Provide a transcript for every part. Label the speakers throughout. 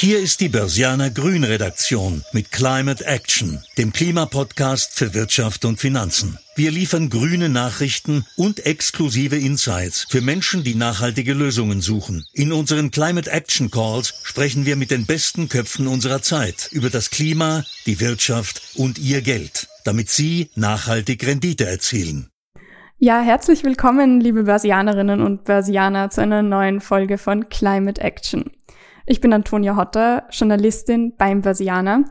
Speaker 1: Hier ist die Börsianer Grün Redaktion mit Climate Action, dem Klimapodcast für Wirtschaft und Finanzen. Wir liefern grüne Nachrichten und exklusive Insights für Menschen, die nachhaltige Lösungen suchen. In unseren Climate Action Calls sprechen wir mit den besten Köpfen unserer Zeit über das Klima, die Wirtschaft und ihr Geld, damit sie nachhaltig Rendite erzielen.
Speaker 2: Ja, herzlich willkommen, liebe Börsianerinnen und Börsianer, zu einer neuen Folge von Climate Action. Ich bin Antonia Hotter, Journalistin beim Börsianer.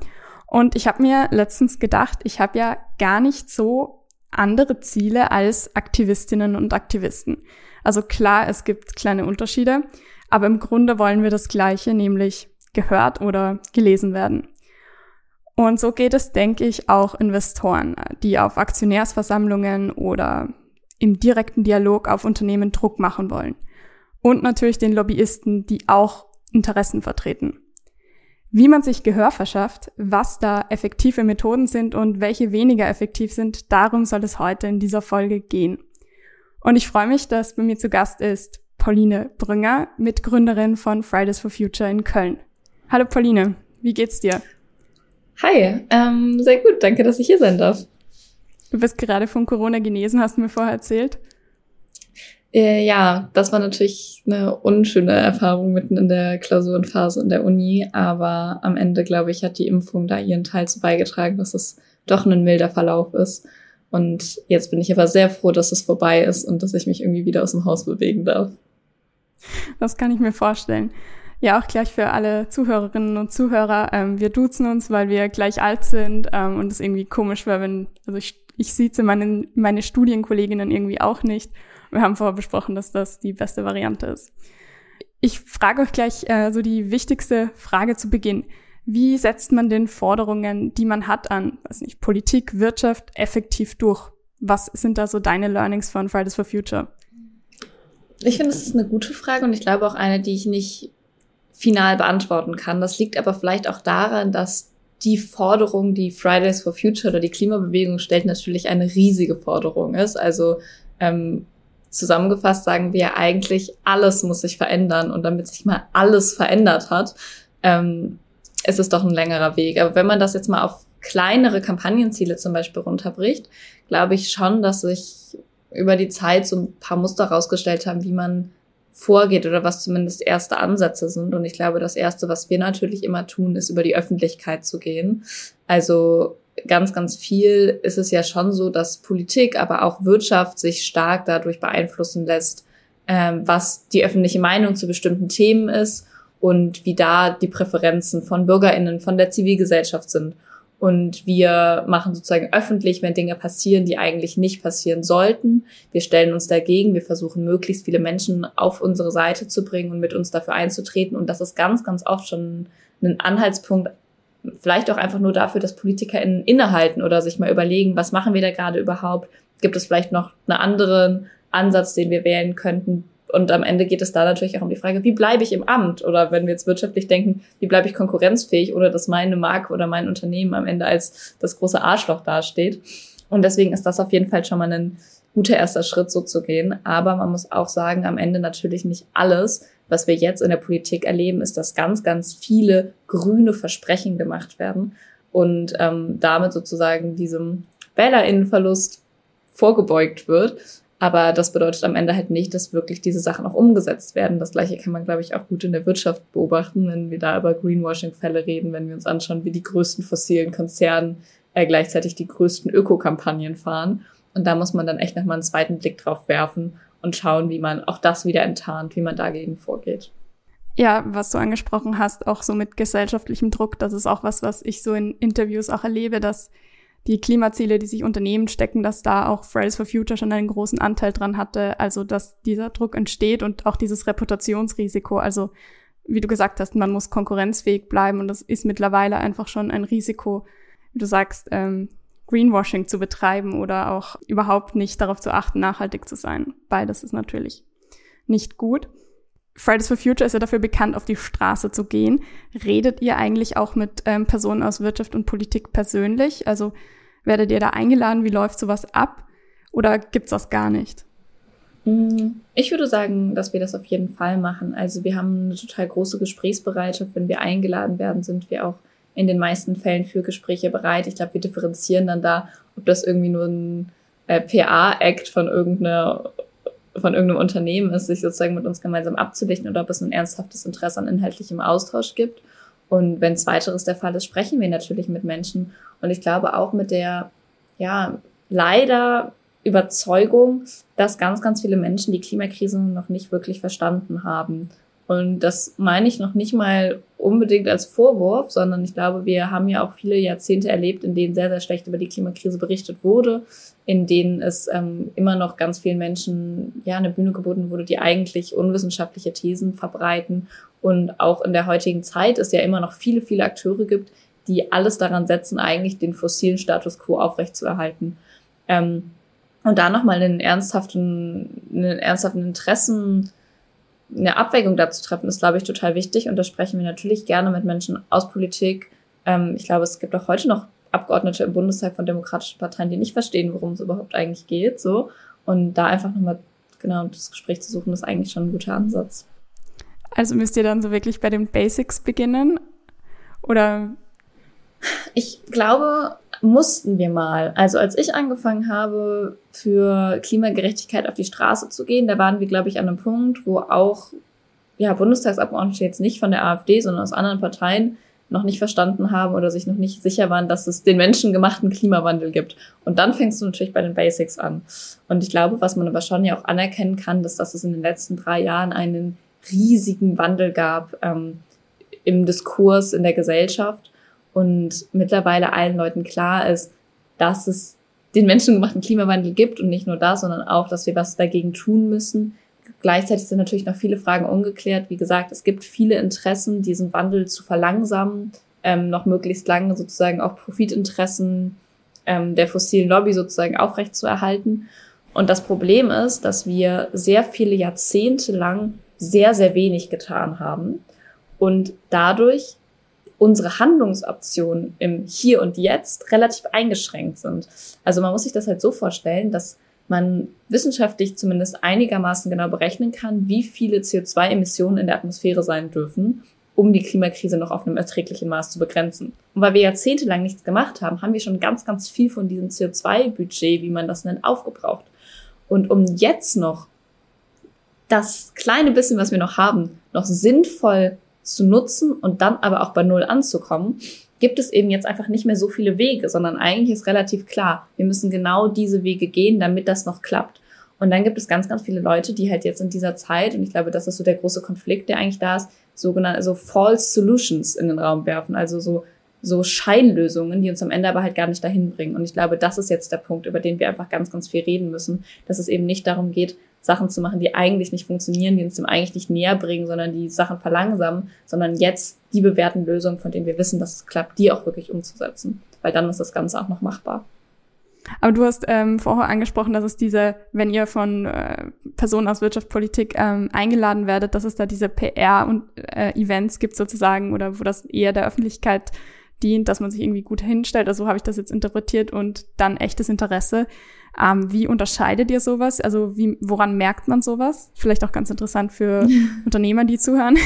Speaker 2: Und ich habe mir letztens gedacht, ich habe ja gar nicht so andere Ziele als Aktivistinnen und Aktivisten. Also klar, es gibt kleine Unterschiede, aber im Grunde wollen wir das Gleiche, nämlich gehört oder gelesen werden. Und so geht es, denke ich, auch Investoren, die auf Aktionärsversammlungen oder im direkten Dialog auf Unternehmen Druck machen wollen. Und natürlich den Lobbyisten, die auch Interessen vertreten. Wie man sich Gehör verschafft, was da effektive Methoden sind und welche weniger effektiv sind, darum soll es heute in dieser Folge gehen. Und ich freue mich, dass bei mir zu Gast ist Pauline Brünger, Mitgründerin von Fridays for Future in Köln. Hallo Pauline, wie geht's dir?
Speaker 3: Hi, ähm, sehr gut, danke, dass ich hier sein darf.
Speaker 2: Du bist gerade von Corona genesen, hast du mir vorher erzählt.
Speaker 3: Äh, ja, das war natürlich eine unschöne Erfahrung mitten in der Klausurenphase in der Uni, aber am Ende, glaube ich, hat die Impfung da ihren Teil zu beigetragen, dass es doch ein milder Verlauf ist. Und jetzt bin ich aber sehr froh, dass es vorbei ist und dass ich mich irgendwie wieder aus dem Haus bewegen darf.
Speaker 2: Das kann ich mir vorstellen. Ja, auch gleich für alle Zuhörerinnen und Zuhörer. Ähm, wir duzen uns, weil wir gleich alt sind ähm, und es irgendwie komisch wäre, wenn, also ich, ich sieze meine, meine Studienkolleginnen irgendwie auch nicht. Wir haben vorher besprochen, dass das die beste Variante ist. Ich frage euch gleich äh, so die wichtigste Frage zu Beginn. Wie setzt man den Forderungen, die man hat an, weiß nicht, Politik, Wirtschaft effektiv durch? Was sind da so deine Learnings von Fridays for Future?
Speaker 3: Ich finde, das ist eine gute Frage und ich glaube auch eine, die ich nicht final beantworten kann. Das liegt aber vielleicht auch daran, dass die Forderung, die Fridays for Future oder die Klimabewegung stellt, natürlich eine riesige Forderung ist. Also ähm, zusammengefasst sagen wir eigentlich, alles muss sich verändern. Und damit sich mal alles verändert hat, ähm, ist es doch ein längerer Weg. Aber wenn man das jetzt mal auf kleinere Kampagnenziele zum Beispiel runterbricht, glaube ich schon, dass sich über die Zeit so ein paar Muster rausgestellt haben, wie man vorgeht oder was zumindest erste Ansätze sind. Und ich glaube, das Erste, was wir natürlich immer tun, ist über die Öffentlichkeit zu gehen. Also ganz, ganz viel ist es ja schon so, dass Politik, aber auch Wirtschaft sich stark dadurch beeinflussen lässt, ähm, was die öffentliche Meinung zu bestimmten Themen ist und wie da die Präferenzen von Bürgerinnen, von der Zivilgesellschaft sind. Und wir machen sozusagen öffentlich, wenn Dinge passieren, die eigentlich nicht passieren sollten. Wir stellen uns dagegen. Wir versuchen, möglichst viele Menschen auf unsere Seite zu bringen und mit uns dafür einzutreten. Und das ist ganz, ganz oft schon ein Anhaltspunkt vielleicht auch einfach nur dafür, dass PolitikerInnen innehalten oder sich mal überlegen, was machen wir da gerade überhaupt? Gibt es vielleicht noch einen anderen Ansatz, den wir wählen könnten? Und am Ende geht es da natürlich auch um die Frage, wie bleibe ich im Amt? Oder wenn wir jetzt wirtschaftlich denken, wie bleibe ich konkurrenzfähig, ohne dass meine Marke oder mein Unternehmen am Ende als das große Arschloch dasteht? Und deswegen ist das auf jeden Fall schon mal ein guter erster Schritt, so zu gehen. Aber man muss auch sagen, am Ende natürlich nicht alles, was wir jetzt in der Politik erleben, ist, dass ganz, ganz viele grüne Versprechen gemacht werden und ähm, damit sozusagen diesem Wählerinnenverlust vorgebeugt wird. Aber das bedeutet am Ende halt nicht, dass wirklich diese Sachen auch umgesetzt werden. Das gleiche kann man, glaube ich, auch gut in der Wirtschaft beobachten, wenn wir da über Greenwashing-Fälle reden, wenn wir uns anschauen, wie die größten fossilen Konzerne äh, gleichzeitig die größten Ökokampagnen fahren. Und da muss man dann echt nochmal einen zweiten Blick drauf werfen und schauen, wie man auch das wieder enttarnt, wie man dagegen vorgeht.
Speaker 2: Ja, was du angesprochen hast, auch so mit gesellschaftlichem Druck, das ist auch was, was ich so in Interviews auch erlebe, dass die Klimaziele, die sich Unternehmen stecken, dass da auch Fridays for Future schon einen großen Anteil dran hatte, also dass dieser Druck entsteht und auch dieses Reputationsrisiko. Also wie du gesagt hast, man muss konkurrenzfähig bleiben und das ist mittlerweile einfach schon ein Risiko. Wie du sagst, ähm, Greenwashing zu betreiben oder auch überhaupt nicht darauf zu achten, nachhaltig zu sein. Beides ist natürlich nicht gut. Fridays for Future ist ja dafür bekannt, auf die Straße zu gehen. Redet ihr eigentlich auch mit ähm, Personen aus Wirtschaft und Politik persönlich? Also werdet ihr da eingeladen? Wie läuft sowas ab? Oder gibt's das gar nicht?
Speaker 3: Mm, ich würde sagen, dass wir das auf jeden Fall machen. Also wir haben eine total große Gesprächsbereitschaft. Wenn wir eingeladen werden, sind wir auch in den meisten Fällen für Gespräche bereit. Ich glaube, wir differenzieren dann da, ob das irgendwie nur ein äh, PA-Act von irgendeiner von irgendeinem Unternehmen ist, sich sozusagen mit uns gemeinsam abzudichten oder ob es ein ernsthaftes Interesse an inhaltlichem Austausch gibt. Und wenn zweiteres der Fall ist, sprechen wir natürlich mit Menschen. Und ich glaube auch mit der, ja, leider Überzeugung, dass ganz, ganz viele Menschen die Klimakrise noch nicht wirklich verstanden haben. Und das meine ich noch nicht mal unbedingt als Vorwurf, sondern ich glaube, wir haben ja auch viele Jahrzehnte erlebt, in denen sehr, sehr schlecht über die Klimakrise berichtet wurde, in denen es ähm, immer noch ganz vielen Menschen ja eine Bühne geboten wurde, die eigentlich unwissenschaftliche Thesen verbreiten. Und auch in der heutigen Zeit es ja immer noch viele, viele Akteure gibt, die alles daran setzen, eigentlich den fossilen Status quo aufrechtzuerhalten. Ähm, und da nochmal einen ernsthaften, einen ernsthaften Interessen, eine Abwägung dazu treffen, ist, glaube ich, total wichtig. Und da sprechen wir natürlich gerne mit Menschen aus Politik. Ähm, ich glaube, es gibt auch heute noch Abgeordnete im Bundestag von demokratischen Parteien, die nicht verstehen, worum es überhaupt eigentlich geht. So. Und da einfach nochmal genau das Gespräch zu suchen, ist eigentlich schon ein guter Ansatz.
Speaker 2: Also müsst ihr dann so wirklich bei den Basics beginnen? Oder?
Speaker 3: Ich glaube, mussten wir mal. Also als ich angefangen habe, für Klimagerechtigkeit auf die Straße zu gehen, da waren wir, glaube ich, an einem Punkt, wo auch ja, Bundestagsabgeordnete jetzt nicht von der AfD, sondern aus anderen Parteien noch nicht verstanden haben oder sich noch nicht sicher waren, dass es den menschengemachten Klimawandel gibt. Und dann fängst du natürlich bei den Basics an. Und ich glaube, was man aber schon ja auch anerkennen kann, ist, dass es in den letzten drei Jahren einen riesigen Wandel gab ähm, im Diskurs in der Gesellschaft und mittlerweile allen Leuten klar ist, dass es den menschengemachten Klimawandel gibt und nicht nur das, sondern auch, dass wir was dagegen tun müssen. Gleichzeitig sind natürlich noch viele Fragen ungeklärt. Wie gesagt, es gibt viele Interessen, diesen Wandel zu verlangsamen, ähm, noch möglichst lange sozusagen auch Profitinteressen ähm, der fossilen Lobby sozusagen aufrechtzuerhalten. Und das Problem ist, dass wir sehr viele Jahrzehnte lang sehr, sehr wenig getan haben und dadurch unsere Handlungsoptionen im Hier und Jetzt relativ eingeschränkt sind. Also man muss sich das halt so vorstellen, dass man wissenschaftlich zumindest einigermaßen genau berechnen kann, wie viele CO2-Emissionen in der Atmosphäre sein dürfen, um die Klimakrise noch auf einem erträglichen Maß zu begrenzen. Und weil wir jahrzehntelang nichts gemacht haben, haben wir schon ganz, ganz viel von diesem CO2-Budget, wie man das nennt, aufgebraucht. Und um jetzt noch das kleine bisschen, was wir noch haben, noch sinnvoll zu nutzen und dann aber auch bei Null anzukommen, gibt es eben jetzt einfach nicht mehr so viele Wege, sondern eigentlich ist relativ klar, wir müssen genau diese Wege gehen, damit das noch klappt. Und dann gibt es ganz, ganz viele Leute, die halt jetzt in dieser Zeit, und ich glaube, das ist so der große Konflikt, der eigentlich da ist, sogenannte, also False Solutions in den Raum werfen, also so, so Scheinlösungen, die uns am Ende aber halt gar nicht dahin bringen. Und ich glaube, das ist jetzt der Punkt, über den wir einfach ganz, ganz viel reden müssen, dass es eben nicht darum geht, Sachen zu machen, die eigentlich nicht funktionieren, die uns dem eigentlich nicht näher bringen, sondern die Sachen verlangsamen, sondern jetzt die bewährten Lösungen, von denen wir wissen, dass es klappt, die auch wirklich umzusetzen. Weil dann ist das Ganze auch noch machbar.
Speaker 2: Aber du hast ähm, vorher angesprochen, dass es diese, wenn ihr von äh, Personen aus Wirtschaftspolitik ähm, eingeladen werdet, dass es da diese PR und äh, Events gibt sozusagen oder wo das eher der Öffentlichkeit dient, dass man sich irgendwie gut hinstellt. Also so habe ich das jetzt interpretiert und dann echtes Interesse. Ähm, wie unterscheidet ihr sowas? Also wie, woran merkt man sowas? Vielleicht auch ganz interessant für Unternehmer, die zuhören.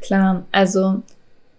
Speaker 3: Klar, also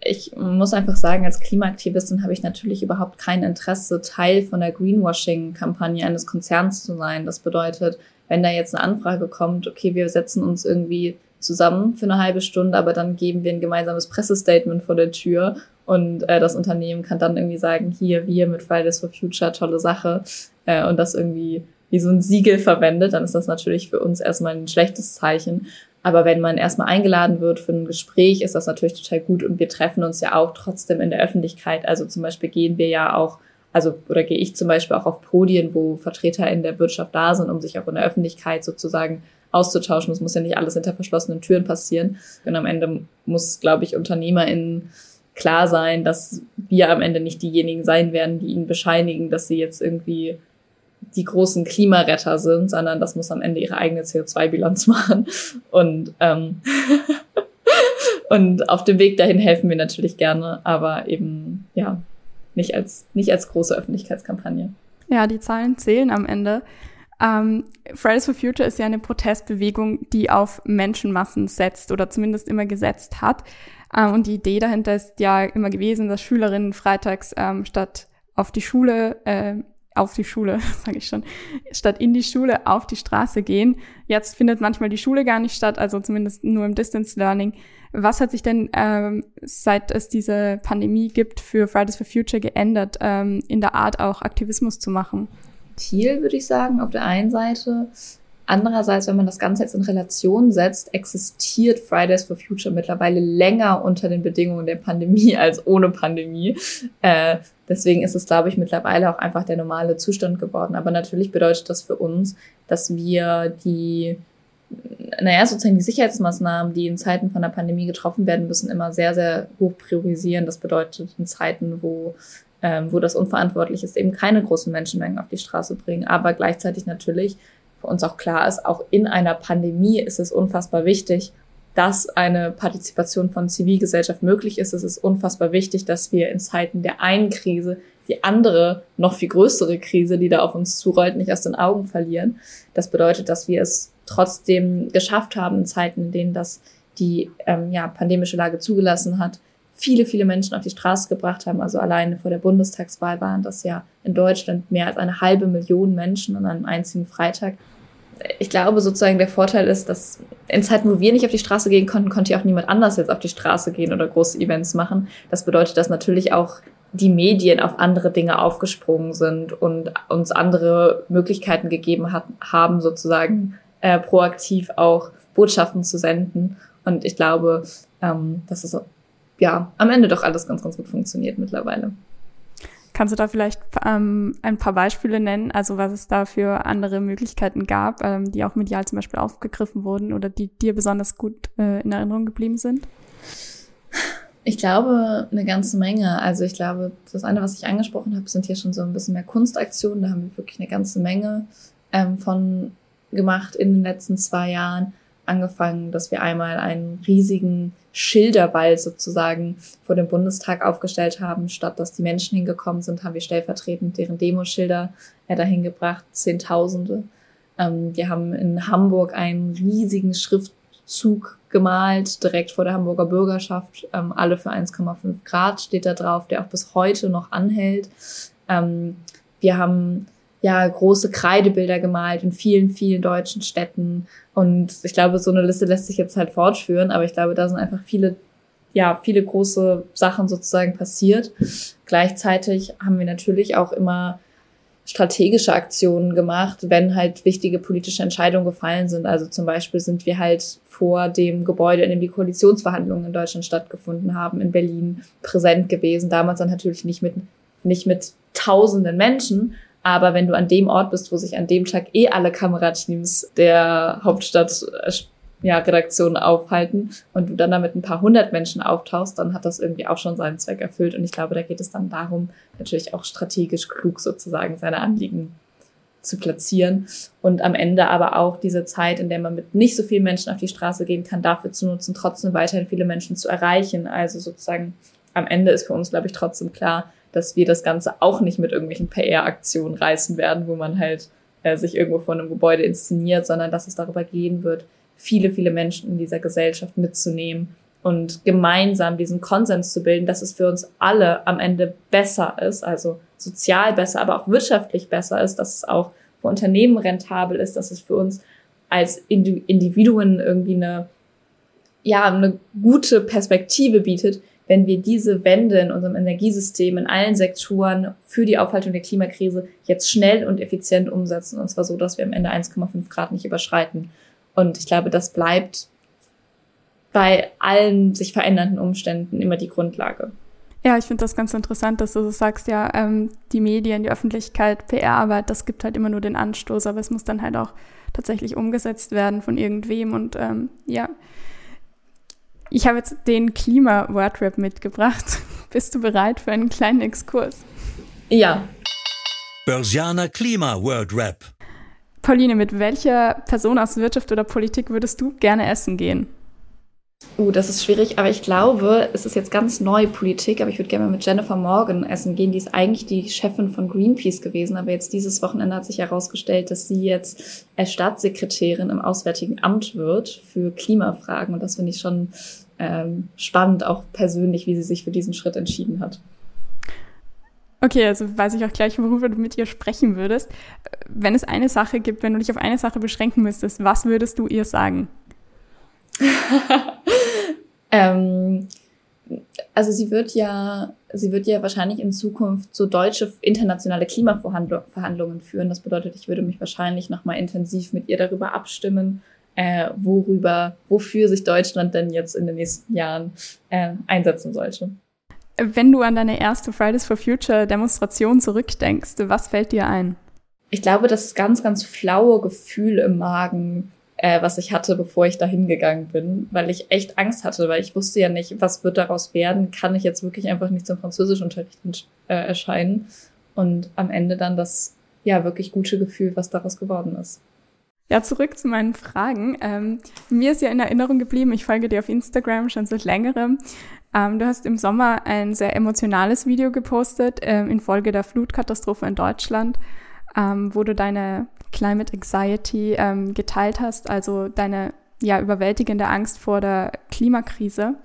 Speaker 3: ich muss einfach sagen, als Klimaaktivistin habe ich natürlich überhaupt kein Interesse, Teil von der Greenwashing-Kampagne eines Konzerns zu sein. Das bedeutet, wenn da jetzt eine Anfrage kommt, okay, wir setzen uns irgendwie zusammen für eine halbe Stunde, aber dann geben wir ein gemeinsames Pressestatement vor der Tür und äh, das Unternehmen kann dann irgendwie sagen, hier, wir mit Fridays for Future, tolle Sache äh, und das irgendwie wie so ein Siegel verwendet, dann ist das natürlich für uns erstmal ein schlechtes Zeichen. Aber wenn man erstmal eingeladen wird für ein Gespräch, ist das natürlich total gut und wir treffen uns ja auch trotzdem in der Öffentlichkeit. Also zum Beispiel gehen wir ja auch, also oder gehe ich zum Beispiel auch auf Podien, wo Vertreter in der Wirtschaft da sind, um sich auch in der Öffentlichkeit sozusagen auszutauschen. Das muss ja nicht alles hinter verschlossenen Türen passieren. Und am Ende muss, glaube ich, UnternehmerInnen klar sein, dass wir am Ende nicht diejenigen sein werden, die ihnen bescheinigen, dass sie jetzt irgendwie die großen Klimaretter sind, sondern das muss am Ende ihre eigene CO2-Bilanz machen. Und, ähm, und auf dem Weg dahin helfen wir natürlich gerne, aber eben, ja, nicht als, nicht als große Öffentlichkeitskampagne.
Speaker 2: Ja, die Zahlen zählen am Ende. Ähm, Fridays for Future ist ja eine Protestbewegung, die auf Menschenmassen setzt oder zumindest immer gesetzt hat. Ähm, und die Idee dahinter ist ja immer gewesen, dass Schülerinnen freitags ähm, statt auf die Schule, äh, auf die Schule, sage ich schon, statt in die Schule auf die Straße gehen. Jetzt findet manchmal die Schule gar nicht statt, also zumindest nur im Distance Learning. Was hat sich denn, ähm, seit es diese Pandemie gibt, für Fridays for Future geändert, ähm, in der Art auch Aktivismus zu machen?
Speaker 3: Viel, würde ich sagen, auf der einen Seite. Andererseits, wenn man das Ganze jetzt in Relation setzt, existiert Fridays for Future mittlerweile länger unter den Bedingungen der Pandemie als ohne Pandemie. Äh, deswegen ist es, glaube ich, mittlerweile auch einfach der normale Zustand geworden. Aber natürlich bedeutet das für uns, dass wir die, naja, sozusagen die Sicherheitsmaßnahmen, die in Zeiten von der Pandemie getroffen werden müssen, immer sehr, sehr hoch priorisieren. Das bedeutet in Zeiten, wo ähm, wo das unverantwortlich ist, eben keine großen Menschenmengen auf die Straße bringen. Aber gleichzeitig natürlich für uns auch klar ist, auch in einer Pandemie ist es unfassbar wichtig, dass eine Partizipation von Zivilgesellschaft möglich ist. Es ist unfassbar wichtig, dass wir in Zeiten der einen Krise die andere, noch viel größere Krise, die da auf uns zurollt, nicht aus den Augen verlieren. Das bedeutet, dass wir es trotzdem geschafft haben, in Zeiten, in denen das die ähm, ja, pandemische Lage zugelassen hat, viele, viele Menschen auf die Straße gebracht haben. Also alleine vor der Bundestagswahl waren das ja in Deutschland mehr als eine halbe Million Menschen an einem einzigen Freitag. Ich glaube sozusagen der Vorteil ist, dass in Zeiten, wo wir nicht auf die Straße gehen konnten, konnte ja auch niemand anders jetzt auf die Straße gehen oder große Events machen. Das bedeutet, dass natürlich auch die Medien auf andere Dinge aufgesprungen sind und uns andere Möglichkeiten gegeben hat, haben, sozusagen äh, proaktiv auch Botschaften zu senden. Und ich glaube, ähm, das ist ja, am Ende doch alles ganz, ganz gut funktioniert mittlerweile.
Speaker 2: Kannst du da vielleicht ähm, ein paar Beispiele nennen, also was es da für andere Möglichkeiten gab, ähm, die auch medial zum Beispiel aufgegriffen wurden oder die dir besonders gut äh, in Erinnerung geblieben sind?
Speaker 3: Ich glaube, eine ganze Menge. Also ich glaube, das eine, was ich angesprochen habe, sind hier schon so ein bisschen mehr Kunstaktionen. Da haben wir wirklich eine ganze Menge ähm, von gemacht in den letzten zwei Jahren. Angefangen, dass wir einmal einen riesigen Schilderwald sozusagen vor dem Bundestag aufgestellt haben. Statt dass die Menschen hingekommen sind, haben wir stellvertretend deren Demoschilder äh, dahin gebracht, Zehntausende. Ähm, wir haben in Hamburg einen riesigen Schriftzug gemalt, direkt vor der Hamburger Bürgerschaft. Ähm, alle für 1,5 Grad steht da drauf, der auch bis heute noch anhält. Ähm, wir haben ja große Kreidebilder gemalt in vielen, vielen deutschen Städten. Und ich glaube, so eine Liste lässt sich jetzt halt fortführen, aber ich glaube, da sind einfach viele, ja, viele große Sachen sozusagen passiert. Gleichzeitig haben wir natürlich auch immer strategische Aktionen gemacht, wenn halt wichtige politische Entscheidungen gefallen sind. Also zum Beispiel sind wir halt vor dem Gebäude, in dem die Koalitionsverhandlungen in Deutschland stattgefunden haben, in Berlin präsent gewesen. Damals dann natürlich nicht mit, nicht mit tausenden Menschen, aber wenn du an dem Ort bist, wo sich an dem Tag eh alle Kamerateams der Hauptstadt äh, ja, Redaktionen aufhalten und du dann damit ein paar hundert Menschen auftauchst, dann hat das irgendwie auch schon seinen Zweck erfüllt. Und ich glaube, da geht es dann darum, natürlich auch strategisch klug sozusagen seine Anliegen zu platzieren und am Ende aber auch diese Zeit, in der man mit nicht so vielen Menschen auf die Straße gehen kann, dafür zu nutzen, trotzdem weiterhin viele Menschen zu erreichen. Also sozusagen am Ende ist für uns, glaube ich, trotzdem klar, dass wir das Ganze auch nicht mit irgendwelchen PR-Aktionen reißen werden, wo man halt äh, sich irgendwo vor einem Gebäude inszeniert, sondern dass es darüber gehen wird, viele, viele Menschen in dieser Gesellschaft mitzunehmen und gemeinsam diesen Konsens zu bilden, dass es für uns alle am Ende besser ist, also sozial besser, aber auch wirtschaftlich besser ist, dass es auch für Unternehmen rentabel ist, dass es für uns als Individuen irgendwie eine, ja, eine gute Perspektive bietet, wenn wir diese Wende in unserem Energiesystem in allen Sektoren für die Aufhaltung der Klimakrise jetzt schnell und effizient umsetzen. Und zwar so, dass wir am Ende 1,5 Grad nicht überschreiten. Und ich glaube, das bleibt bei allen sich verändernden Umständen immer die Grundlage.
Speaker 2: Ja, ich finde das ganz interessant, dass du so sagst, ja, ähm, die Medien, die Öffentlichkeit, PR-Arbeit, das gibt halt immer nur den Anstoß, aber es muss dann halt auch tatsächlich umgesetzt werden von irgendwem. Und ähm, ja, ich habe jetzt den Klima-Wordrap mitgebracht. Bist du bereit für einen kleinen Exkurs?
Speaker 3: Ja.
Speaker 1: Börsianer Klima-Wordrap.
Speaker 2: Pauline, mit welcher Person aus Wirtschaft oder Politik würdest du gerne essen gehen?
Speaker 3: Uh, das ist schwierig, aber ich glaube, es ist jetzt ganz neue Politik, aber ich würde gerne mal mit Jennifer Morgan essen gehen. Die ist eigentlich die Chefin von Greenpeace gewesen, aber jetzt dieses Wochenende hat sich herausgestellt, dass sie jetzt als Staatssekretärin im Auswärtigen Amt wird für Klimafragen. Und das finde ich schon ähm, spannend, auch persönlich, wie sie sich für diesen Schritt entschieden hat.
Speaker 2: Okay, also weiß ich auch gleich, worüber du mit ihr sprechen würdest. Wenn es eine Sache gibt, wenn du dich auf eine Sache beschränken müsstest, was würdest du ihr sagen?
Speaker 3: ähm, also sie wird ja, sie wird ja wahrscheinlich in Zukunft so deutsche internationale Klimaverhandlungen führen. Das bedeutet, ich würde mich wahrscheinlich nochmal intensiv mit ihr darüber abstimmen, äh, worüber, wofür sich Deutschland denn jetzt in den nächsten Jahren äh, einsetzen sollte.
Speaker 2: Wenn du an deine erste Fridays for Future Demonstration zurückdenkst, was fällt dir ein?
Speaker 3: Ich glaube, das ganz, ganz flaue Gefühl im Magen, äh, was ich hatte, bevor ich da hingegangen bin, weil ich echt Angst hatte, weil ich wusste ja nicht, was wird daraus werden, kann ich jetzt wirklich einfach nicht zum Französischunterricht äh, erscheinen und am Ende dann das ja wirklich gute Gefühl, was daraus geworden ist.
Speaker 2: Ja, zurück zu meinen Fragen. Ähm, mir ist ja in Erinnerung geblieben, ich folge dir auf Instagram schon seit längerem. Ähm, du hast im Sommer ein sehr emotionales Video gepostet ähm, infolge der Flutkatastrophe in Deutschland, ähm, wo du deine Climate Anxiety ähm, geteilt hast, also deine ja überwältigende Angst vor der Klimakrise.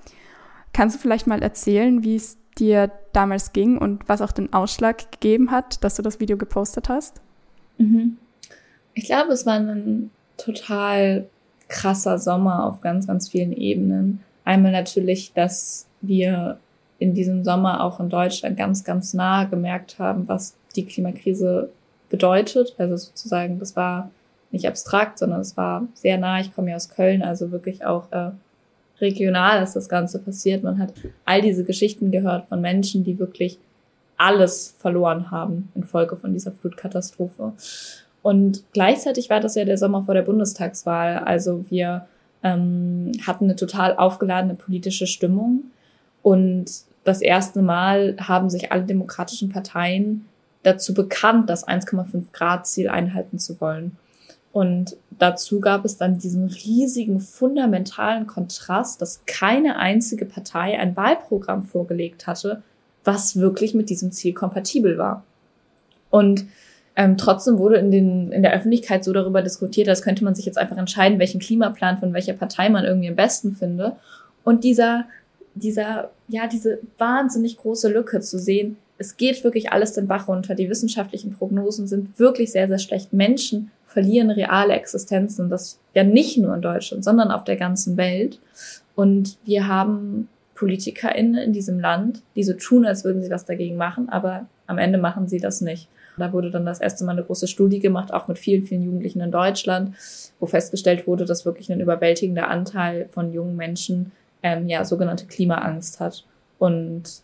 Speaker 2: Kannst du vielleicht mal erzählen, wie es dir damals ging und was auch den Ausschlag gegeben hat, dass du das Video gepostet hast?
Speaker 3: Mhm. Ich glaube, es war ein total krasser Sommer auf ganz, ganz vielen Ebenen. Einmal natürlich, dass wir in diesem Sommer auch in Deutschland ganz, ganz nah gemerkt haben, was die Klimakrise bedeutet. Also sozusagen, das war nicht abstrakt, sondern es war sehr nah. Ich komme ja aus Köln, also wirklich auch äh, regional ist das Ganze passiert. Man hat all diese Geschichten gehört von Menschen, die wirklich alles verloren haben infolge von dieser Flutkatastrophe. Und gleichzeitig war das ja der Sommer vor der Bundestagswahl. Also wir ähm, hatten eine total aufgeladene politische Stimmung. Und das erste Mal haben sich alle demokratischen Parteien dazu bekannt, das 1,5 Grad Ziel einhalten zu wollen. Und dazu gab es dann diesen riesigen fundamentalen Kontrast, dass keine einzige Partei ein Wahlprogramm vorgelegt hatte, was wirklich mit diesem Ziel kompatibel war. Und ähm, trotzdem wurde in, den, in der Öffentlichkeit so darüber diskutiert, als könnte man sich jetzt einfach entscheiden, welchen Klimaplan von welcher Partei man irgendwie am besten finde. Und dieser, dieser, ja, diese wahnsinnig große Lücke zu sehen, es geht wirklich alles den Bach runter. Die wissenschaftlichen Prognosen sind wirklich sehr, sehr schlecht. Menschen verlieren reale Existenzen. Das ja nicht nur in Deutschland, sondern auf der ganzen Welt. Und wir haben PolitikerInnen in diesem Land, die so tun, als würden sie was dagegen machen, aber am Ende machen sie das nicht. Da wurde dann das erste Mal eine große Studie gemacht, auch mit vielen, vielen Jugendlichen in Deutschland, wo festgestellt wurde, dass wirklich ein überwältigender Anteil von jungen Menschen ähm, ja sogenannte Klimaangst hat. Und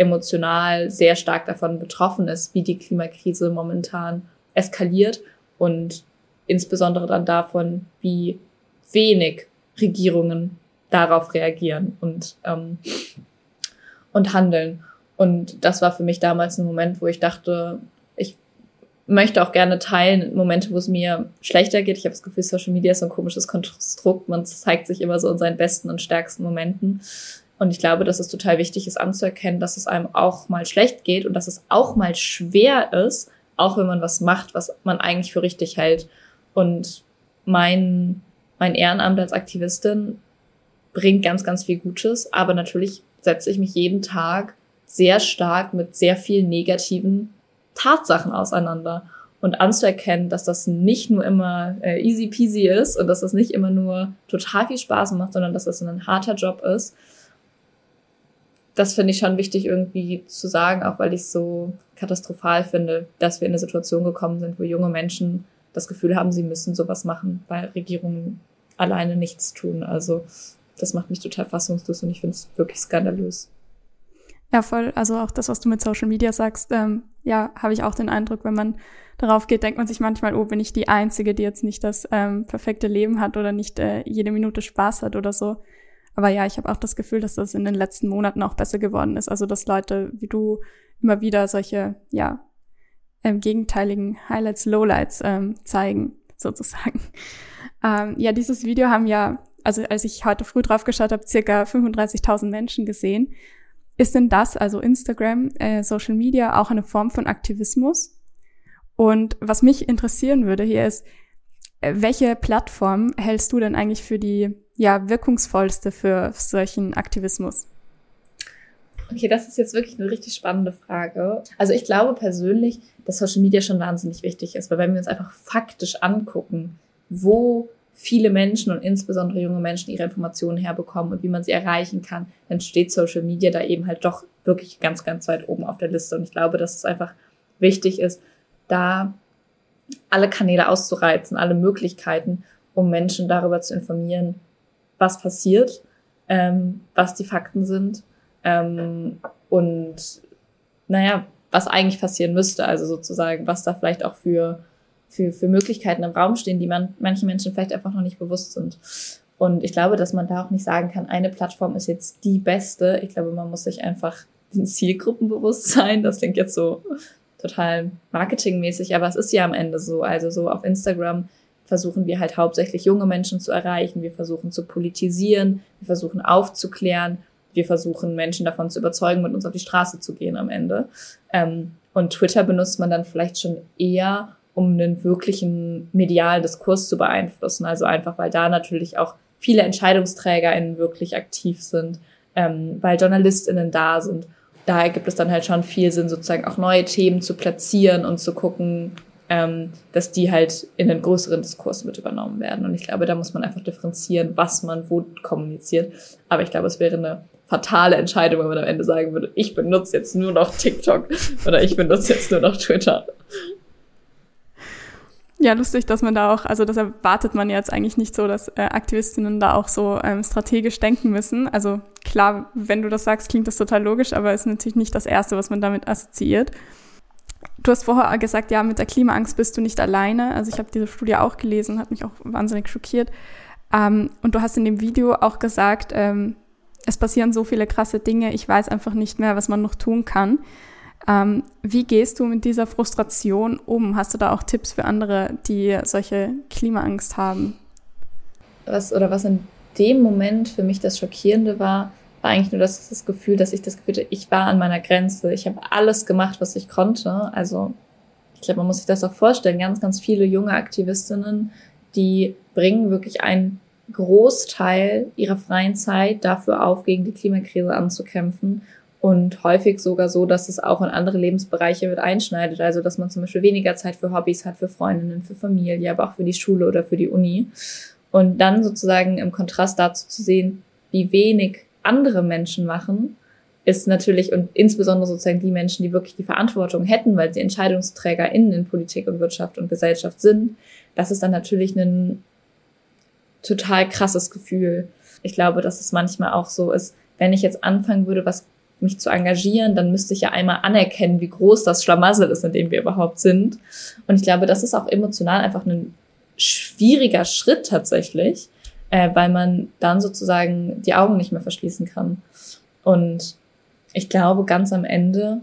Speaker 3: emotional sehr stark davon betroffen ist, wie die Klimakrise momentan eskaliert und insbesondere dann davon, wie wenig Regierungen darauf reagieren und, ähm, und handeln. Und das war für mich damals ein Moment, wo ich dachte, ich möchte auch gerne teilen, Momente, wo es mir schlechter geht. Ich habe das Gefühl, Social Media ist so ein komisches Konstrukt. Man zeigt sich immer so in seinen besten und stärksten Momenten. Und ich glaube, dass es total wichtig ist anzuerkennen, dass es einem auch mal schlecht geht und dass es auch mal schwer ist, auch wenn man was macht, was man eigentlich für richtig hält. Und mein, mein Ehrenamt als Aktivistin bringt ganz, ganz viel Gutes, aber natürlich setze ich mich jeden Tag sehr stark mit sehr vielen negativen Tatsachen auseinander. Und anzuerkennen, dass das nicht nur immer äh, easy peasy ist und dass das nicht immer nur total viel Spaß macht, sondern dass das ein harter Job ist das finde ich schon wichtig irgendwie zu sagen, auch weil ich es so katastrophal finde, dass wir in eine Situation gekommen sind, wo junge Menschen das Gefühl haben, sie müssen sowas machen, weil Regierungen alleine nichts tun. Also das macht mich total fassungslos und ich finde es wirklich skandalös.
Speaker 2: Ja, voll. Also auch das, was du mit Social Media sagst, ähm, ja, habe ich auch den Eindruck, wenn man darauf geht, denkt man sich manchmal, oh, bin ich die Einzige, die jetzt nicht das ähm, perfekte Leben hat oder nicht äh, jede Minute Spaß hat oder so. Aber ja, ich habe auch das Gefühl, dass das in den letzten Monaten auch besser geworden ist. Also dass Leute wie du immer wieder solche, ja, ähm, gegenteiligen Highlights, Lowlights ähm, zeigen, sozusagen. Ähm, ja, dieses Video haben ja also als ich heute früh drauf geschaut habe, circa 35.000 Menschen gesehen. Ist denn das, also Instagram, äh, Social Media, auch eine Form von Aktivismus? Und was mich interessieren würde hier ist, welche Plattform hältst du denn eigentlich für die ja wirkungsvollste für solchen Aktivismus?
Speaker 3: Okay, das ist jetzt wirklich eine richtig spannende Frage. Also ich glaube persönlich, dass Social Media schon wahnsinnig wichtig ist, weil wenn wir uns einfach faktisch angucken, wo viele Menschen und insbesondere junge Menschen ihre Informationen herbekommen und wie man sie erreichen kann, dann steht Social Media da eben halt doch wirklich ganz, ganz weit oben auf der Liste. Und ich glaube, dass es einfach wichtig ist, da alle Kanäle auszureizen, alle Möglichkeiten, um Menschen darüber zu informieren, was passiert, ähm, was die Fakten sind ähm, und naja, was eigentlich passieren müsste, also sozusagen, was da vielleicht auch für, für, für Möglichkeiten im Raum stehen, die man manchen Menschen vielleicht einfach noch nicht bewusst sind. Und ich glaube, dass man da auch nicht sagen kann, eine Plattform ist jetzt die beste. Ich glaube, man muss sich einfach den Zielgruppen bewusst sein. Das klingt jetzt so total marketingmäßig, aber es ist ja am Ende so. Also so auf Instagram versuchen wir halt hauptsächlich junge Menschen zu erreichen. Wir versuchen zu politisieren. Wir versuchen aufzuklären wir versuchen, Menschen davon zu überzeugen, mit uns auf die Straße zu gehen am Ende. Ähm, und Twitter benutzt man dann vielleicht schon eher, um einen wirklichen medialen Diskurs zu beeinflussen. Also einfach, weil da natürlich auch viele EntscheidungsträgerInnen wirklich aktiv sind, ähm, weil JournalistInnen da sind. Da gibt es dann halt schon viel Sinn, sozusagen auch neue Themen zu platzieren und zu gucken, ähm, dass die halt in einen größeren Diskurs mit übernommen werden. Und ich glaube, da muss man einfach differenzieren, was man wo kommuniziert. Aber ich glaube, es wäre eine fatale Entscheidung, wenn man am Ende sagen würde, ich benutze jetzt nur noch TikTok oder ich benutze jetzt nur noch Twitter.
Speaker 2: Ja, lustig, dass man da auch, also das erwartet man jetzt eigentlich nicht so, dass äh, Aktivistinnen da auch so ähm, strategisch denken müssen. Also klar, wenn du das sagst, klingt das total logisch, aber ist natürlich nicht das Erste, was man damit assoziiert. Du hast vorher gesagt, ja, mit der Klimaangst bist du nicht alleine. Also ich habe diese Studie auch gelesen, hat mich auch wahnsinnig schockiert. Ähm, und du hast in dem Video auch gesagt, ähm, es passieren so viele krasse Dinge, ich weiß einfach nicht mehr, was man noch tun kann. Ähm, wie gehst du mit dieser Frustration um? Hast du da auch Tipps für andere, die solche Klimaangst haben?
Speaker 3: Was oder was in dem Moment für mich das Schockierende war, war eigentlich nur das, das Gefühl, dass ich das Gefühl hatte, ich war an meiner Grenze. Ich habe alles gemacht, was ich konnte. Also ich glaube, man muss sich das auch vorstellen. Ganz, ganz viele junge Aktivistinnen, die bringen wirklich ein Großteil ihrer freien Zeit dafür auf, gegen die Klimakrise anzukämpfen und häufig sogar so, dass es auch in andere Lebensbereiche mit einschneidet. Also, dass man zum Beispiel weniger Zeit für Hobbys hat, für Freundinnen, für Familie, aber auch für die Schule oder für die Uni. Und dann sozusagen im Kontrast dazu zu sehen, wie wenig andere Menschen machen, ist natürlich und insbesondere sozusagen die Menschen, die wirklich die Verantwortung hätten, weil sie EntscheidungsträgerInnen in Politik und Wirtschaft und Gesellschaft sind, das ist dann natürlich ein total krasses Gefühl. Ich glaube, dass es manchmal auch so ist, wenn ich jetzt anfangen würde, was mich zu engagieren, dann müsste ich ja einmal anerkennen, wie groß das Schlamassel ist, in dem wir überhaupt sind. Und ich glaube, das ist auch emotional einfach ein schwieriger Schritt tatsächlich, äh, weil man dann sozusagen die Augen nicht mehr verschließen kann. Und ich glaube, ganz am Ende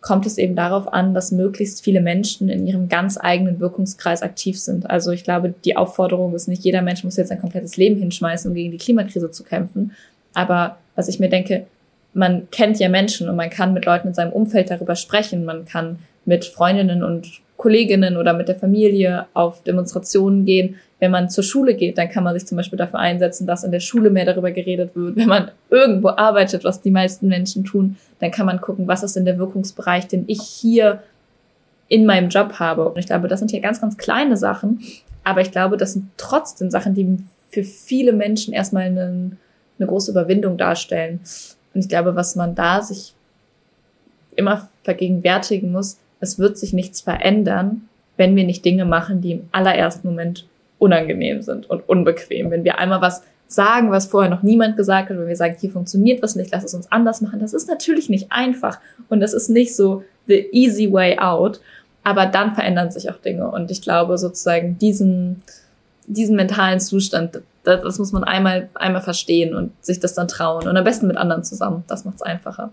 Speaker 3: kommt es eben darauf an, dass möglichst viele Menschen in ihrem ganz eigenen Wirkungskreis aktiv sind. Also ich glaube, die Aufforderung ist nicht, jeder Mensch muss jetzt ein komplettes Leben hinschmeißen, um gegen die Klimakrise zu kämpfen. Aber was ich mir denke, man kennt ja Menschen und man kann mit Leuten in seinem Umfeld darüber sprechen. Man kann mit Freundinnen und Kolleginnen oder mit der Familie auf Demonstrationen gehen. Wenn man zur Schule geht, dann kann man sich zum Beispiel dafür einsetzen, dass in der Schule mehr darüber geredet wird. Wenn man irgendwo arbeitet, was die meisten Menschen tun, dann kann man gucken, was ist denn der Wirkungsbereich, den ich hier in meinem Job habe. Und ich glaube, das sind hier ganz, ganz kleine Sachen. Aber ich glaube, das sind trotzdem Sachen, die für viele Menschen erstmal eine, eine große Überwindung darstellen. Und ich glaube, was man da sich immer vergegenwärtigen muss, es wird sich nichts verändern, wenn wir nicht Dinge machen, die im allerersten Moment unangenehm sind und unbequem. Wenn wir einmal was sagen, was vorher noch niemand gesagt hat, wenn wir sagen, hier funktioniert was nicht, lass es uns anders machen, das ist natürlich nicht einfach und das ist nicht so the easy way out, aber dann verändern sich auch Dinge und ich glaube sozusagen diesen, diesen mentalen Zustand, das, das muss man einmal, einmal verstehen und sich das dann trauen und am besten mit anderen zusammen, das macht es einfacher.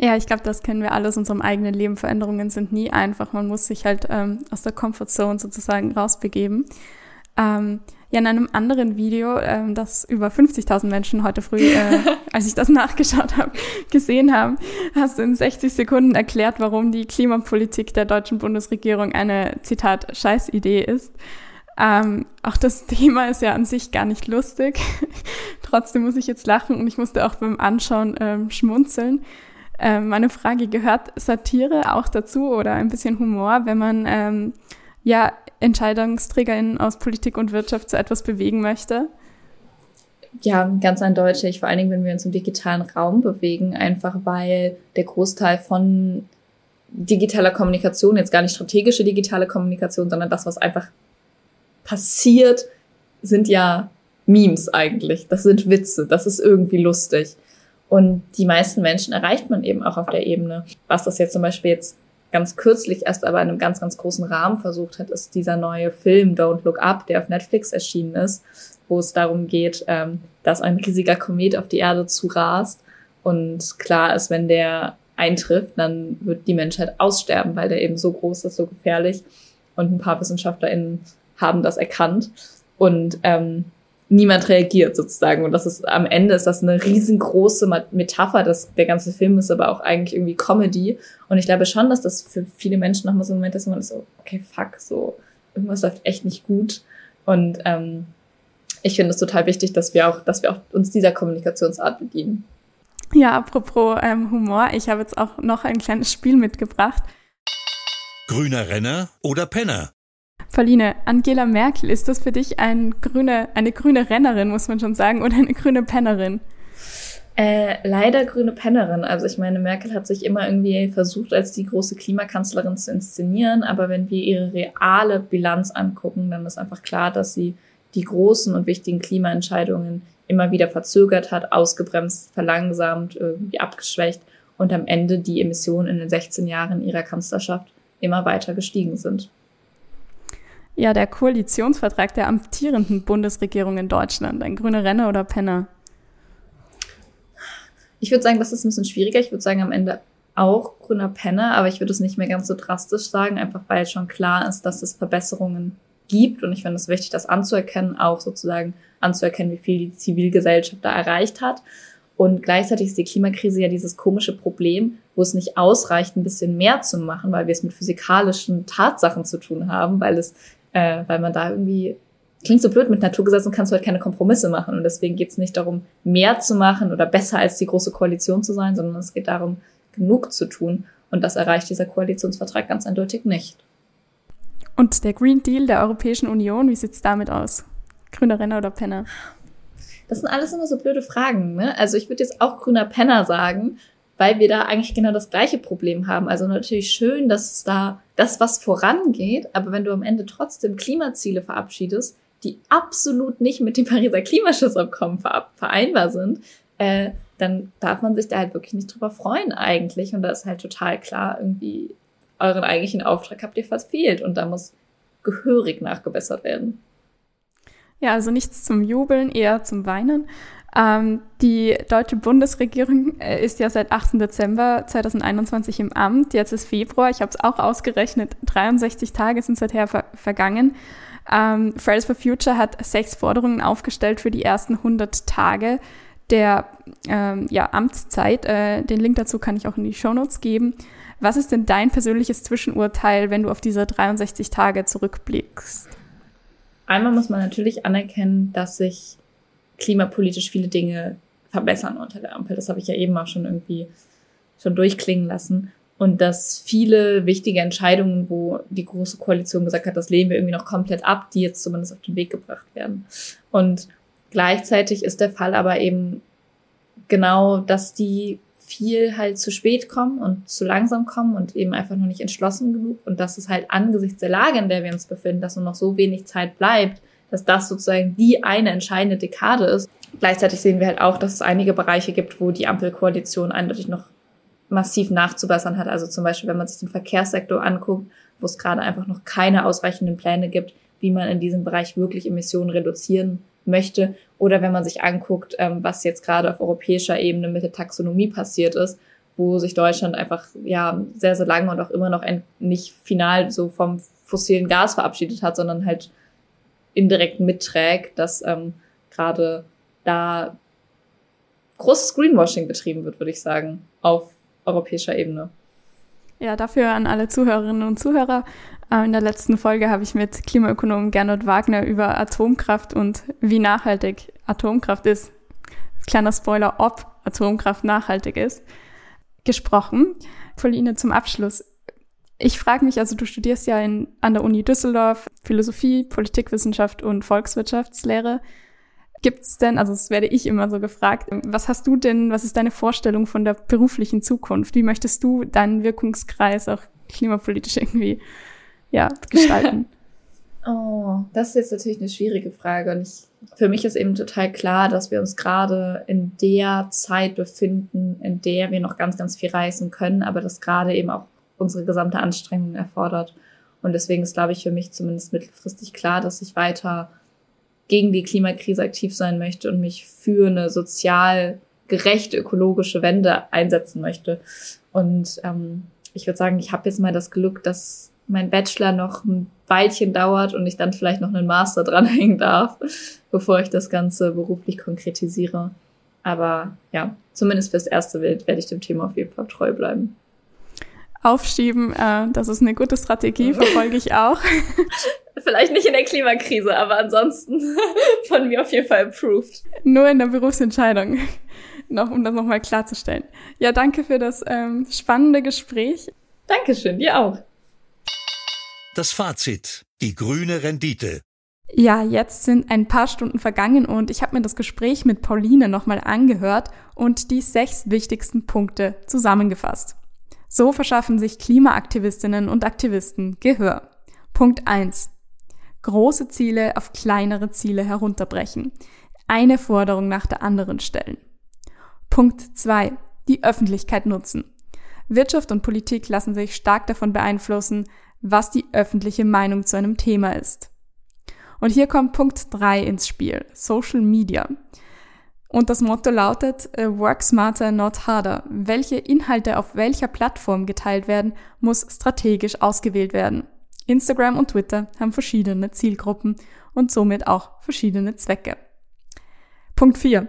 Speaker 2: Ja, ich glaube, das kennen wir alle aus unserem eigenen Leben. Veränderungen sind nie einfach. Man muss sich halt ähm, aus der Comfortzone sozusagen rausbegeben. Ähm, Ja, in einem anderen Video, ähm, das über 50.000 Menschen heute früh, äh, als ich das nachgeschaut habe, gesehen haben, hast du in 60 Sekunden erklärt, warum die Klimapolitik der deutschen Bundesregierung eine, Zitat, Scheißidee ist. Ähm, auch das Thema ist ja an sich gar nicht lustig. Trotzdem muss ich jetzt lachen und ich musste auch beim Anschauen ähm, schmunzeln. Ähm, meine Frage, gehört Satire auch dazu oder ein bisschen Humor, wenn man ähm, ja EntscheidungsträgerInnen aus Politik und Wirtschaft zu etwas bewegen möchte?
Speaker 3: Ja, ganz eindeutig. Vor allen Dingen, wenn wir uns im digitalen Raum bewegen, einfach weil der Großteil von digitaler Kommunikation, jetzt gar nicht strategische digitale Kommunikation, sondern das, was einfach passiert, sind ja Memes eigentlich. Das sind Witze. Das ist irgendwie lustig. Und die meisten Menschen erreicht man eben auch auf der Ebene. Was das jetzt zum Beispiel jetzt ganz kürzlich erst aber in einem ganz, ganz großen Rahmen versucht hat, ist dieser neue Film Don't Look Up, der auf Netflix erschienen ist, wo es darum geht, ähm, dass ein riesiger Komet auf die Erde zurast. Und klar ist, wenn der eintrifft, dann wird die Menschheit aussterben, weil der eben so groß ist, so gefährlich. Und ein paar WissenschaftlerInnen haben das erkannt. Und ähm, niemand reagiert sozusagen. Und das ist am Ende ist das eine riesengroße Metapher. Das, der ganze Film ist aber auch eigentlich irgendwie Comedy. Und ich glaube schon, dass das für viele Menschen nochmal so ein Moment ist, wo man ist so, okay, fuck, so, irgendwas läuft echt nicht gut. Und ähm, ich finde es total wichtig, dass wir auch, dass wir auch uns dieser Kommunikationsart bedienen.
Speaker 2: Ja, apropos ähm, Humor, ich habe jetzt auch noch ein kleines Spiel mitgebracht.
Speaker 1: Grüner Renner oder Penner?
Speaker 2: Pauline, Angela Merkel, ist das für dich ein grüne, eine grüne Rennerin, muss man schon sagen, oder eine grüne Pennerin?
Speaker 3: Äh, leider grüne Pennerin. Also ich meine, Merkel hat sich immer irgendwie versucht, als die große Klimakanzlerin zu inszenieren, aber wenn wir ihre reale Bilanz angucken, dann ist einfach klar, dass sie die großen und wichtigen Klimaentscheidungen immer wieder verzögert hat, ausgebremst, verlangsamt, irgendwie abgeschwächt und am Ende die Emissionen in den 16 Jahren ihrer Kanzlerschaft immer weiter gestiegen sind.
Speaker 2: Ja, der Koalitionsvertrag der amtierenden Bundesregierung in Deutschland. Ein grüner Renner oder Penner?
Speaker 3: Ich würde sagen, das ist ein bisschen schwieriger. Ich würde sagen, am Ende auch grüner Penner, aber ich würde es nicht mehr ganz so drastisch sagen, einfach weil schon klar ist, dass es Verbesserungen gibt. Und ich finde es wichtig, das anzuerkennen, auch sozusagen anzuerkennen, wie viel die Zivilgesellschaft da erreicht hat. Und gleichzeitig ist die Klimakrise ja dieses komische Problem, wo es nicht ausreicht, ein bisschen mehr zu machen, weil wir es mit physikalischen Tatsachen zu tun haben, weil es äh, weil man da irgendwie klingt so blöd, mit Naturgesetzen kannst du halt keine Kompromisse machen. Und deswegen geht es nicht darum, mehr zu machen oder besser als die große Koalition zu sein, sondern es geht darum, genug zu tun. Und das erreicht dieser Koalitionsvertrag ganz eindeutig nicht.
Speaker 2: Und der Green Deal der Europäischen Union, wie sieht's damit aus? Grüner Renner oder Penner?
Speaker 3: Das sind alles immer so blöde Fragen. Ne? Also ich würde jetzt auch grüner Penner sagen, weil wir da eigentlich genau das gleiche Problem haben. Also natürlich schön, dass es da das, was vorangeht, aber wenn du am Ende trotzdem Klimaziele verabschiedest, die absolut nicht mit dem Pariser Klimaschutzabkommen vereinbar sind, äh, dann darf man sich da halt wirklich nicht drüber freuen eigentlich. Und da ist halt total klar, irgendwie euren eigentlichen Auftrag habt ihr verfehlt und da muss gehörig nachgebessert werden.
Speaker 2: Ja, also nichts zum Jubeln, eher zum Weinen. Ähm, die deutsche Bundesregierung äh, ist ja seit 8. Dezember 2021 im Amt. Jetzt ist Februar. Ich habe es auch ausgerechnet. 63 Tage sind seither ver vergangen. Ähm, Fridays for Future hat sechs Forderungen aufgestellt für die ersten 100 Tage der ähm, ja, Amtszeit. Äh, den Link dazu kann ich auch in die Shownotes geben. Was ist denn dein persönliches Zwischenurteil, wenn du auf diese 63 Tage zurückblickst?
Speaker 3: Einmal muss man natürlich anerkennen, dass sich klimapolitisch viele Dinge verbessern unter der Ampel. Das habe ich ja eben auch schon irgendwie schon durchklingen lassen. Und dass viele wichtige Entscheidungen, wo die große Koalition gesagt hat, das lehnen wir irgendwie noch komplett ab, die jetzt zumindest auf den Weg gebracht werden. Und gleichzeitig ist der Fall aber eben genau, dass die viel halt zu spät kommen und zu langsam kommen und eben einfach noch nicht entschlossen genug und dass es halt angesichts der Lage, in der wir uns befinden, dass nur noch so wenig Zeit bleibt, dass das sozusagen die eine entscheidende Dekade ist. Gleichzeitig sehen wir halt auch, dass es einige Bereiche gibt, wo die Ampelkoalition eindeutig noch massiv nachzubessern hat. Also zum Beispiel, wenn man sich den Verkehrssektor anguckt, wo es gerade einfach noch keine ausreichenden Pläne gibt, wie man in diesem Bereich wirklich Emissionen reduzieren möchte. Oder wenn man sich anguckt, ähm, was jetzt gerade auf europäischer Ebene mit der Taxonomie passiert ist, wo sich Deutschland einfach ja sehr, sehr lange und auch immer noch nicht final so vom fossilen Gas verabschiedet hat, sondern halt indirekt mitträgt, dass ähm, gerade da großes Greenwashing betrieben wird, würde ich sagen, auf europäischer Ebene.
Speaker 2: Ja, dafür an alle Zuhörerinnen und Zuhörer. Äh, in der letzten Folge habe ich mit Klimaökonom Gernot Wagner über Atomkraft und wie nachhaltig Atomkraft ist. Kleiner Spoiler, ob Atomkraft nachhaltig ist, gesprochen. Pauline, zum Abschluss. Ich frage mich, also du studierst ja in, an der Uni Düsseldorf Philosophie, Politikwissenschaft und Volkswirtschaftslehre. Gibt's denn, also das werde ich immer so gefragt, was hast du denn, was ist deine Vorstellung von der beruflichen Zukunft? Wie möchtest du deinen Wirkungskreis auch klimapolitisch irgendwie ja, gestalten?
Speaker 3: oh, das ist jetzt natürlich eine schwierige Frage. Und ich, für mich ist eben total klar, dass wir uns gerade in der Zeit befinden, in der wir noch ganz, ganz viel reisen können, aber das gerade eben auch unsere gesamte Anstrengung erfordert. Und deswegen ist, glaube ich, für mich zumindest mittelfristig klar, dass ich weiter gegen die Klimakrise aktiv sein möchte und mich für eine sozial gerechte ökologische Wende einsetzen möchte. Und ähm, ich würde sagen, ich habe jetzt mal das Glück, dass mein Bachelor noch ein Weilchen dauert und ich dann vielleicht noch einen Master dranhängen darf, bevor ich das Ganze beruflich konkretisiere. Aber ja, zumindest fürs erste Bild werde ich dem Thema auf jeden Fall treu bleiben
Speaker 2: aufschieben. Äh, das ist eine gute Strategie, verfolge ich auch.
Speaker 3: Vielleicht nicht in der Klimakrise, aber ansonsten von mir auf jeden Fall approved.
Speaker 2: Nur in der Berufsentscheidung. Noch, um das nochmal klarzustellen. Ja, danke für das ähm, spannende Gespräch.
Speaker 3: Dankeschön, dir auch.
Speaker 1: Das Fazit. Die grüne Rendite.
Speaker 2: Ja, jetzt sind ein paar Stunden vergangen und ich habe mir das Gespräch mit Pauline nochmal angehört und die sechs wichtigsten Punkte zusammengefasst. So verschaffen sich Klimaaktivistinnen und Aktivisten Gehör. Punkt eins: Große Ziele auf kleinere Ziele herunterbrechen. Eine Forderung nach der anderen stellen. Punkt zwei: Die Öffentlichkeit nutzen. Wirtschaft und Politik lassen sich stark davon beeinflussen, was die öffentliche Meinung zu einem Thema ist. Und hier kommt Punkt drei ins Spiel, Social Media. Und das Motto lautet Work smarter, not harder. Welche Inhalte auf welcher Plattform geteilt werden, muss strategisch ausgewählt werden. Instagram und Twitter haben verschiedene Zielgruppen und somit auch verschiedene Zwecke. Punkt 4.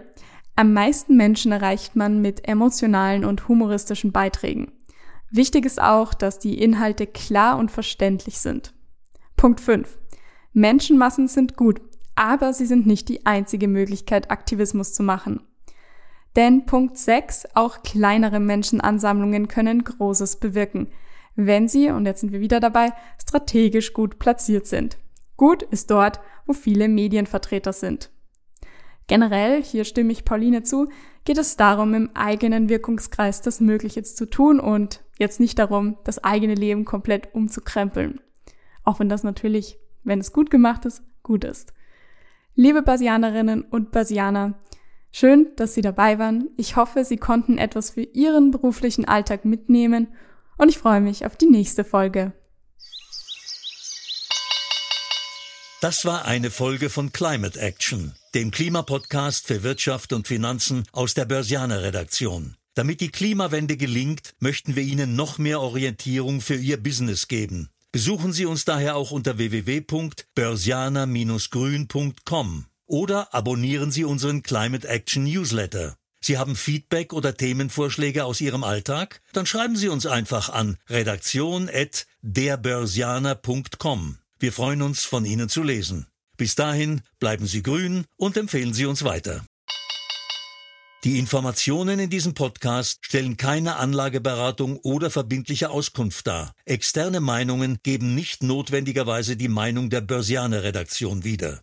Speaker 2: Am meisten Menschen erreicht man mit emotionalen und humoristischen Beiträgen. Wichtig ist auch, dass die Inhalte klar und verständlich sind. Punkt 5. Menschenmassen sind gut, aber sie sind nicht die einzige Möglichkeit, Aktivismus zu machen. Denn Punkt 6, auch kleinere Menschenansammlungen können Großes bewirken, wenn sie, und jetzt sind wir wieder dabei, strategisch gut platziert sind. Gut ist dort, wo viele Medienvertreter sind. Generell, hier stimme ich Pauline zu, geht es darum, im eigenen Wirkungskreis das Mögliche zu tun und jetzt nicht darum, das eigene Leben komplett umzukrempeln. Auch wenn das natürlich, wenn es gut gemacht ist, gut ist. Liebe Basianerinnen und Basianer, schön, dass Sie dabei waren. Ich hoffe, Sie konnten etwas für Ihren beruflichen Alltag mitnehmen und ich freue mich auf die nächste Folge.
Speaker 1: Das war eine Folge von Climate Action, dem Klimapodcast für Wirtschaft und Finanzen aus der Börsianer Redaktion. Damit die Klimawende gelingt, möchten wir Ihnen noch mehr Orientierung für Ihr Business geben. Besuchen Sie uns daher auch unter www.börsianer-grün.com oder abonnieren Sie unseren Climate Action Newsletter. Sie haben Feedback oder Themenvorschläge aus Ihrem Alltag? Dann schreiben Sie uns einfach an redaktion@derbörsianer.com. Wir freuen uns, von Ihnen zu lesen. Bis dahin bleiben Sie grün und empfehlen Sie uns weiter. Die Informationen in diesem Podcast stellen keine Anlageberatung oder verbindliche Auskunft dar. Externe Meinungen geben nicht notwendigerweise die Meinung der Börsianer Redaktion wieder.